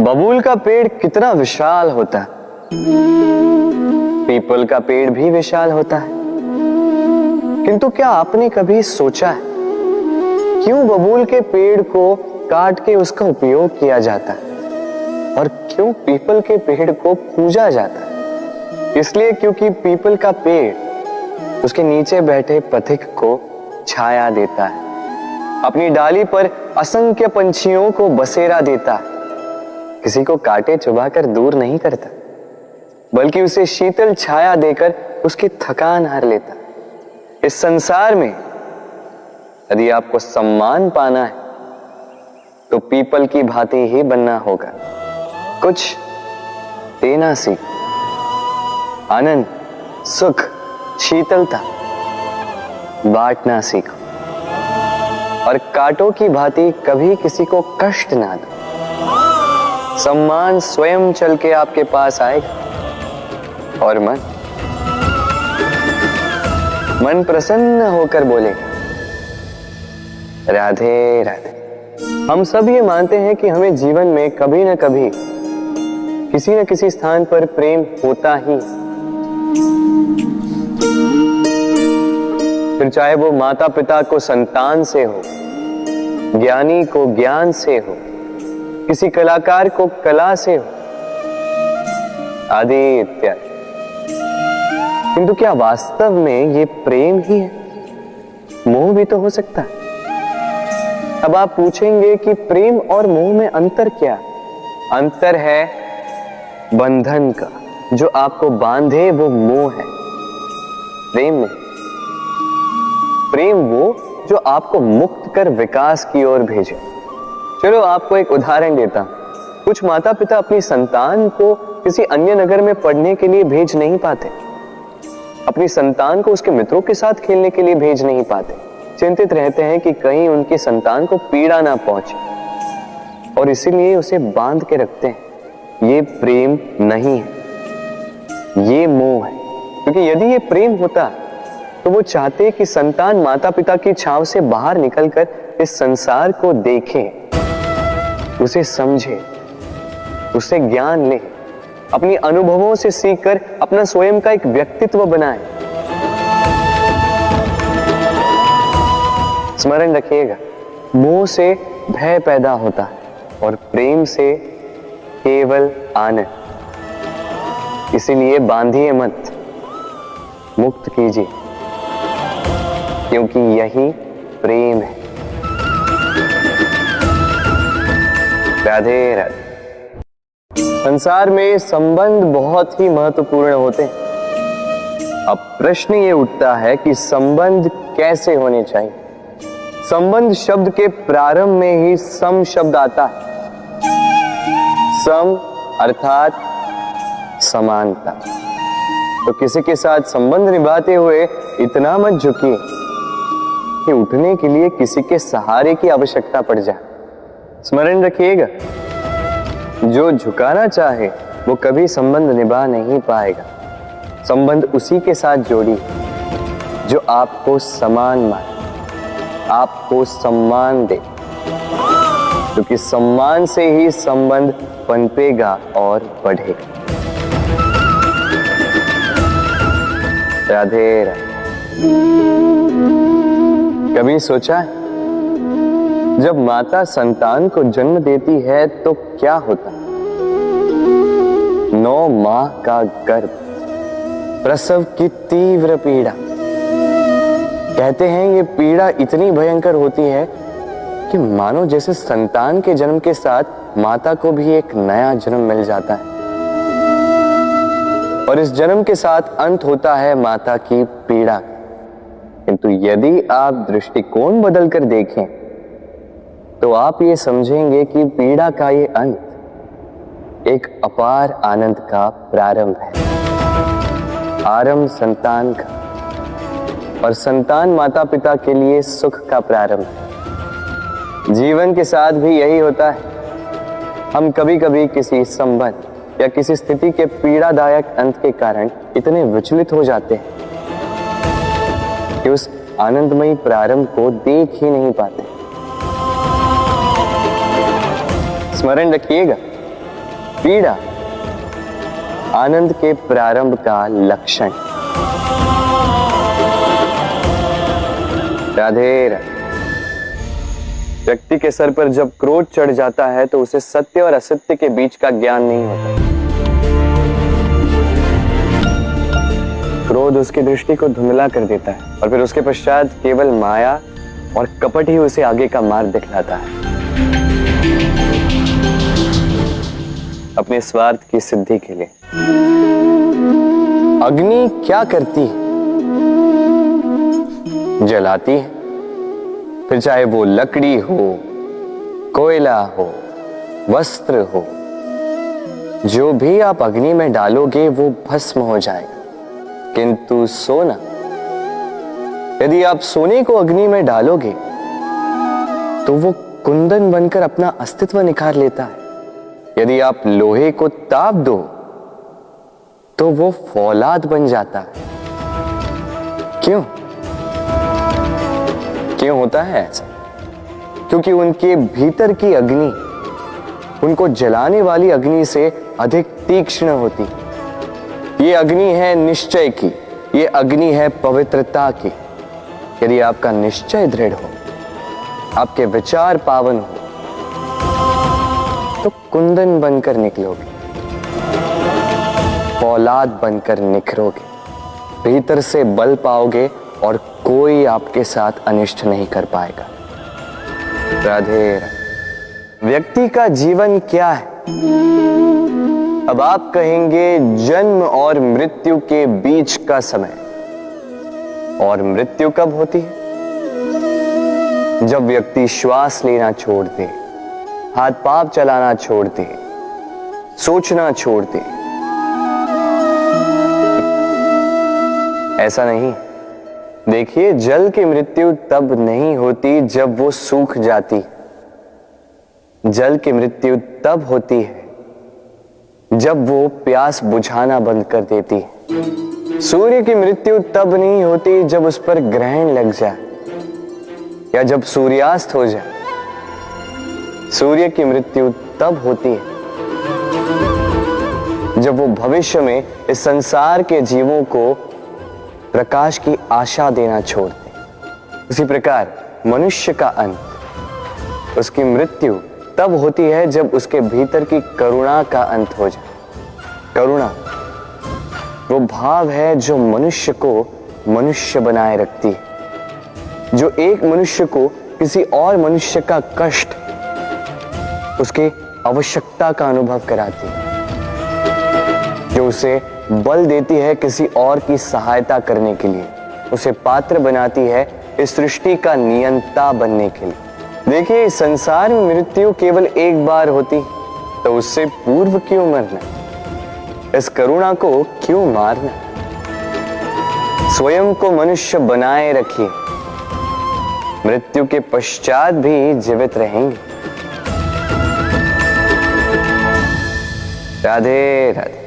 बबूल का पेड़ कितना विशाल होता है। पीपल का पेड़ भी विशाल होता है। किंतु क्या आपने कभी सोचा है, क्यों बबूल के पेड़ को काट के उसका उपयोग किया जाता है और क्यों पीपल के पेड़ को पूजा जाता है? इसलिए क्योंकि पीपल का पेड़ उसके नीचे बैठे पथिक को छाया देता है, अपनी डाली पर असंख्य पंछियों को बसेरा देता है। किसी को काटे चुबाकर दूर नहीं करता, बल्कि उसे शीतल छाया देकर उसकी थकान हर लेता। इस संसार में यदि आपको सम्मान पाना है तो पीपल की भांति ही बनना होगा। कुछ देना सीख, आनंद, सुख, शीतलता, बांटना सीखो। और कांटों की भांति कभी किसी को कष्ट ना दो। सम्मान स्वयं चल के आपके पास आएगा और मन मन प्रसन्न होकर बोले, राधे राधे। हम सब ये मानते हैं कि हमें जीवन में कभी ना कभी किसी न किसी स्थान पर प्रेम होता ही फिर चाहे वो माता पिता को संतान से हो, ज्ञानी को ज्ञान से हो किसी कलाकार को कला से आदि इत्यादि किंतु क्या वास्तव में ये प्रेम ही है? मोह भी तो हो सकता है। अब आप पूछेंगे कि प्रेम और मोह में अंतर क्या? अंतर है बंधन का। जो आपको बांधे वो मोह है। प्रेम में। प्रेम वो जो आपको मुक्त कर विकास की ओर भेजे। चलो आपको एक उदाहरण देता। कुछ माता पिता अपनी संतान को किसी अन्य नगर में पढ़ने के लिए भेज नहीं पाते। अपनी संतान को उसके मित्रों के साथ खेलने के लिए भेज नहीं पाते। चिंतित रहते हैं कि कहीं उनकी संतान को पीड़ा ना पहुँचे। और इसीलिए उसे बाँध के रखते हैं। ये प्रेम नहीं है। ये मोह है। क्योंकि यदि ये प्रेम होता तो वो चाहते कि संतान माता पिता की छाव से बाहर निकलकर इस संसार को देखे। उसे समझे, उसे ज्ञान ले, अपनी अनुभवों से सीखकर अपना स्वयं का एक व्यक्तित्व बनाए। स्मरण रखिएगा, मोह से भय पैदा होता है और प्रेम से केवल आनंद। इसीलिए बांधिए मत, मुक्त कीजिए, क्योंकि यही प्रेम है। राधे राधे। संसार में संबंध बहुत ही महत्वपूर्ण होते हैं। अब प्रश्न ये उठता है कि संबंध कैसे होने चाहिए? संबंध शब्द के प्रारंभ में ही सम शब्द आता है। सम अर्थात समानता। तो किसी के साथ संबंध निभाते हुए इतना मत झुकिए कि उठने के लिए किसी के सहारे की आवश्यकता पड़ जाए। स्मरण रखिएगा, जो झुकाना चाहे, वो कभी संबंध निभा नहीं पाएगा। संबंध उसी के साथ जोड़ी, जो आपको समान माने, आपको सम्मान दे। क्योंकि तो सम्मान से ही संबंध पनपेगा और बढ़ेगा। राधे राधे। कभी सोचा है? जब माता संतान को जन्म देती है तो क्या होता नौ माह का गर्भ। प्रसव की तीव्र पीड़ा। कहते हैं, ये पीड़ा इतनी भयंकर होती है कि मानो जैसे संतान के जन्म के साथ माता को भी एक नया जन्म मिल जाता है। और इस जन्म के साथ अंत होता है माता की पीड़ा। किंतु यदि आप दृष्टिकोण बदलकर देखें तो आप ये समझेंगे कि पीड़ा का ये अंत एक अपार आनंद का प्रारंभ है। आरंभ संतान का और संतान माता पिता के लिए सुख का प्रारंभ है। जीवन के साथ भी यही होता है। हम कभी कभी किसी संबंध या किसी स्थिति के पीड़ादायक अंत के कारण इतने विचलित हो जाते हैं कि उस आनंदमयी प्रारंभ को देख ही नहीं पाते। स्मरण रखिएगा। पीड़ा आनंद के प्रारंभ का लक्षण। राधे राधे। व्यक्ति के सर पर जब क्रोध चढ़ जाता है तो उसे सत्य और असत्य के बीच का ज्ञान नहीं होता। क्रोध उसकी दृष्टि को धुंधला कर देता है और फिर उसके पश्चात केवल माया और कपट ही उसे आगे का मार्ग दिखलाता है। अपने स्वार्थ की सिद्धि के लिए। अग्नि क्या करती है? जलाती है। फिर चाहे वो लकड़ी हो, कोयला हो, वस्त्र हो, जो भी आप अग्नि में डालोगे, वो भस्म हो जाएगा। किंतु सोना, यदि आप सोने को अग्नि में डालोगे तो वो कुंदन बनकर अपना अस्तित्व निखार लेता है। यदि आप लोहे को ताप दो तो वो फौलाद बन जाता है। क्यों? क्यों होता है ऐसा? क्योंकि उनके भीतर की अग्नि, उनको जलाने वाली अग्नि से अधिक तीक्ष्ण होती। ये अग्नि है निश्चय की, ये अग्नि है पवित्रता की। यदि आपका निश्चय दृढ़ हो, आपके विचार पावन हो तो कुंदन बनकर निकलोगे। औलाद बनकर निखरोगे। भीतर से बल पाओगे और कोई आपके साथ अनिष्ट नहीं कर पाएगा। राधे व्यक्ति का जीवन क्या है? अब आप कहेंगे जन्म और मृत्यु के बीच का समय। और मृत्यु कब होती है? जब व्यक्ति श्वास लेना छोड़ दे। हाथ पाप चलाना छोड़ दे सोचना छोड़ दे ऐसा नहीं। देखिए, जल की मृत्यु तब नहीं होती जब वो सूख जाती। जल की मृत्यु तब होती है जब वो प्यास बुझाना बंद कर देती। सूर्य की मृत्यु तब नहीं होती जब उस पर ग्रहण लग जाए या जब सूर्यास्त हो जाए। सूर्य की मृत्यु तब होती है, जब वो भविष्य में इस संसार के जीवों को प्रकाश की आशा देना छोड़ दे उसी प्रकार मनुष्य का अंत, उसकी मृत्यु तब होती है जब उसके भीतर की करुणा का अंत हो जाए। करुणा, वो भाव है जो मनुष्य को मनुष्य बनाए रखती है, जो एक मनुष्य को किसी और मनुष्य का कष्ट उसके आवश्यकता का अनुभव कराती है। जो उसे बल देती है किसी और की सहायता करने के लिए। उसे पात्र बनाती है इस सृष्टि का नियंता बनने के लिए। देखिए संसार में मृत्यु केवल एक बार होती तो उससे पूर्व क्यों मरना? इस करुणा को क्यों मारना? स्वयं को मनुष्य बनाए रखिए। मृत्यु के पश्चात भी जीवित रहेंगे। राधे राधे।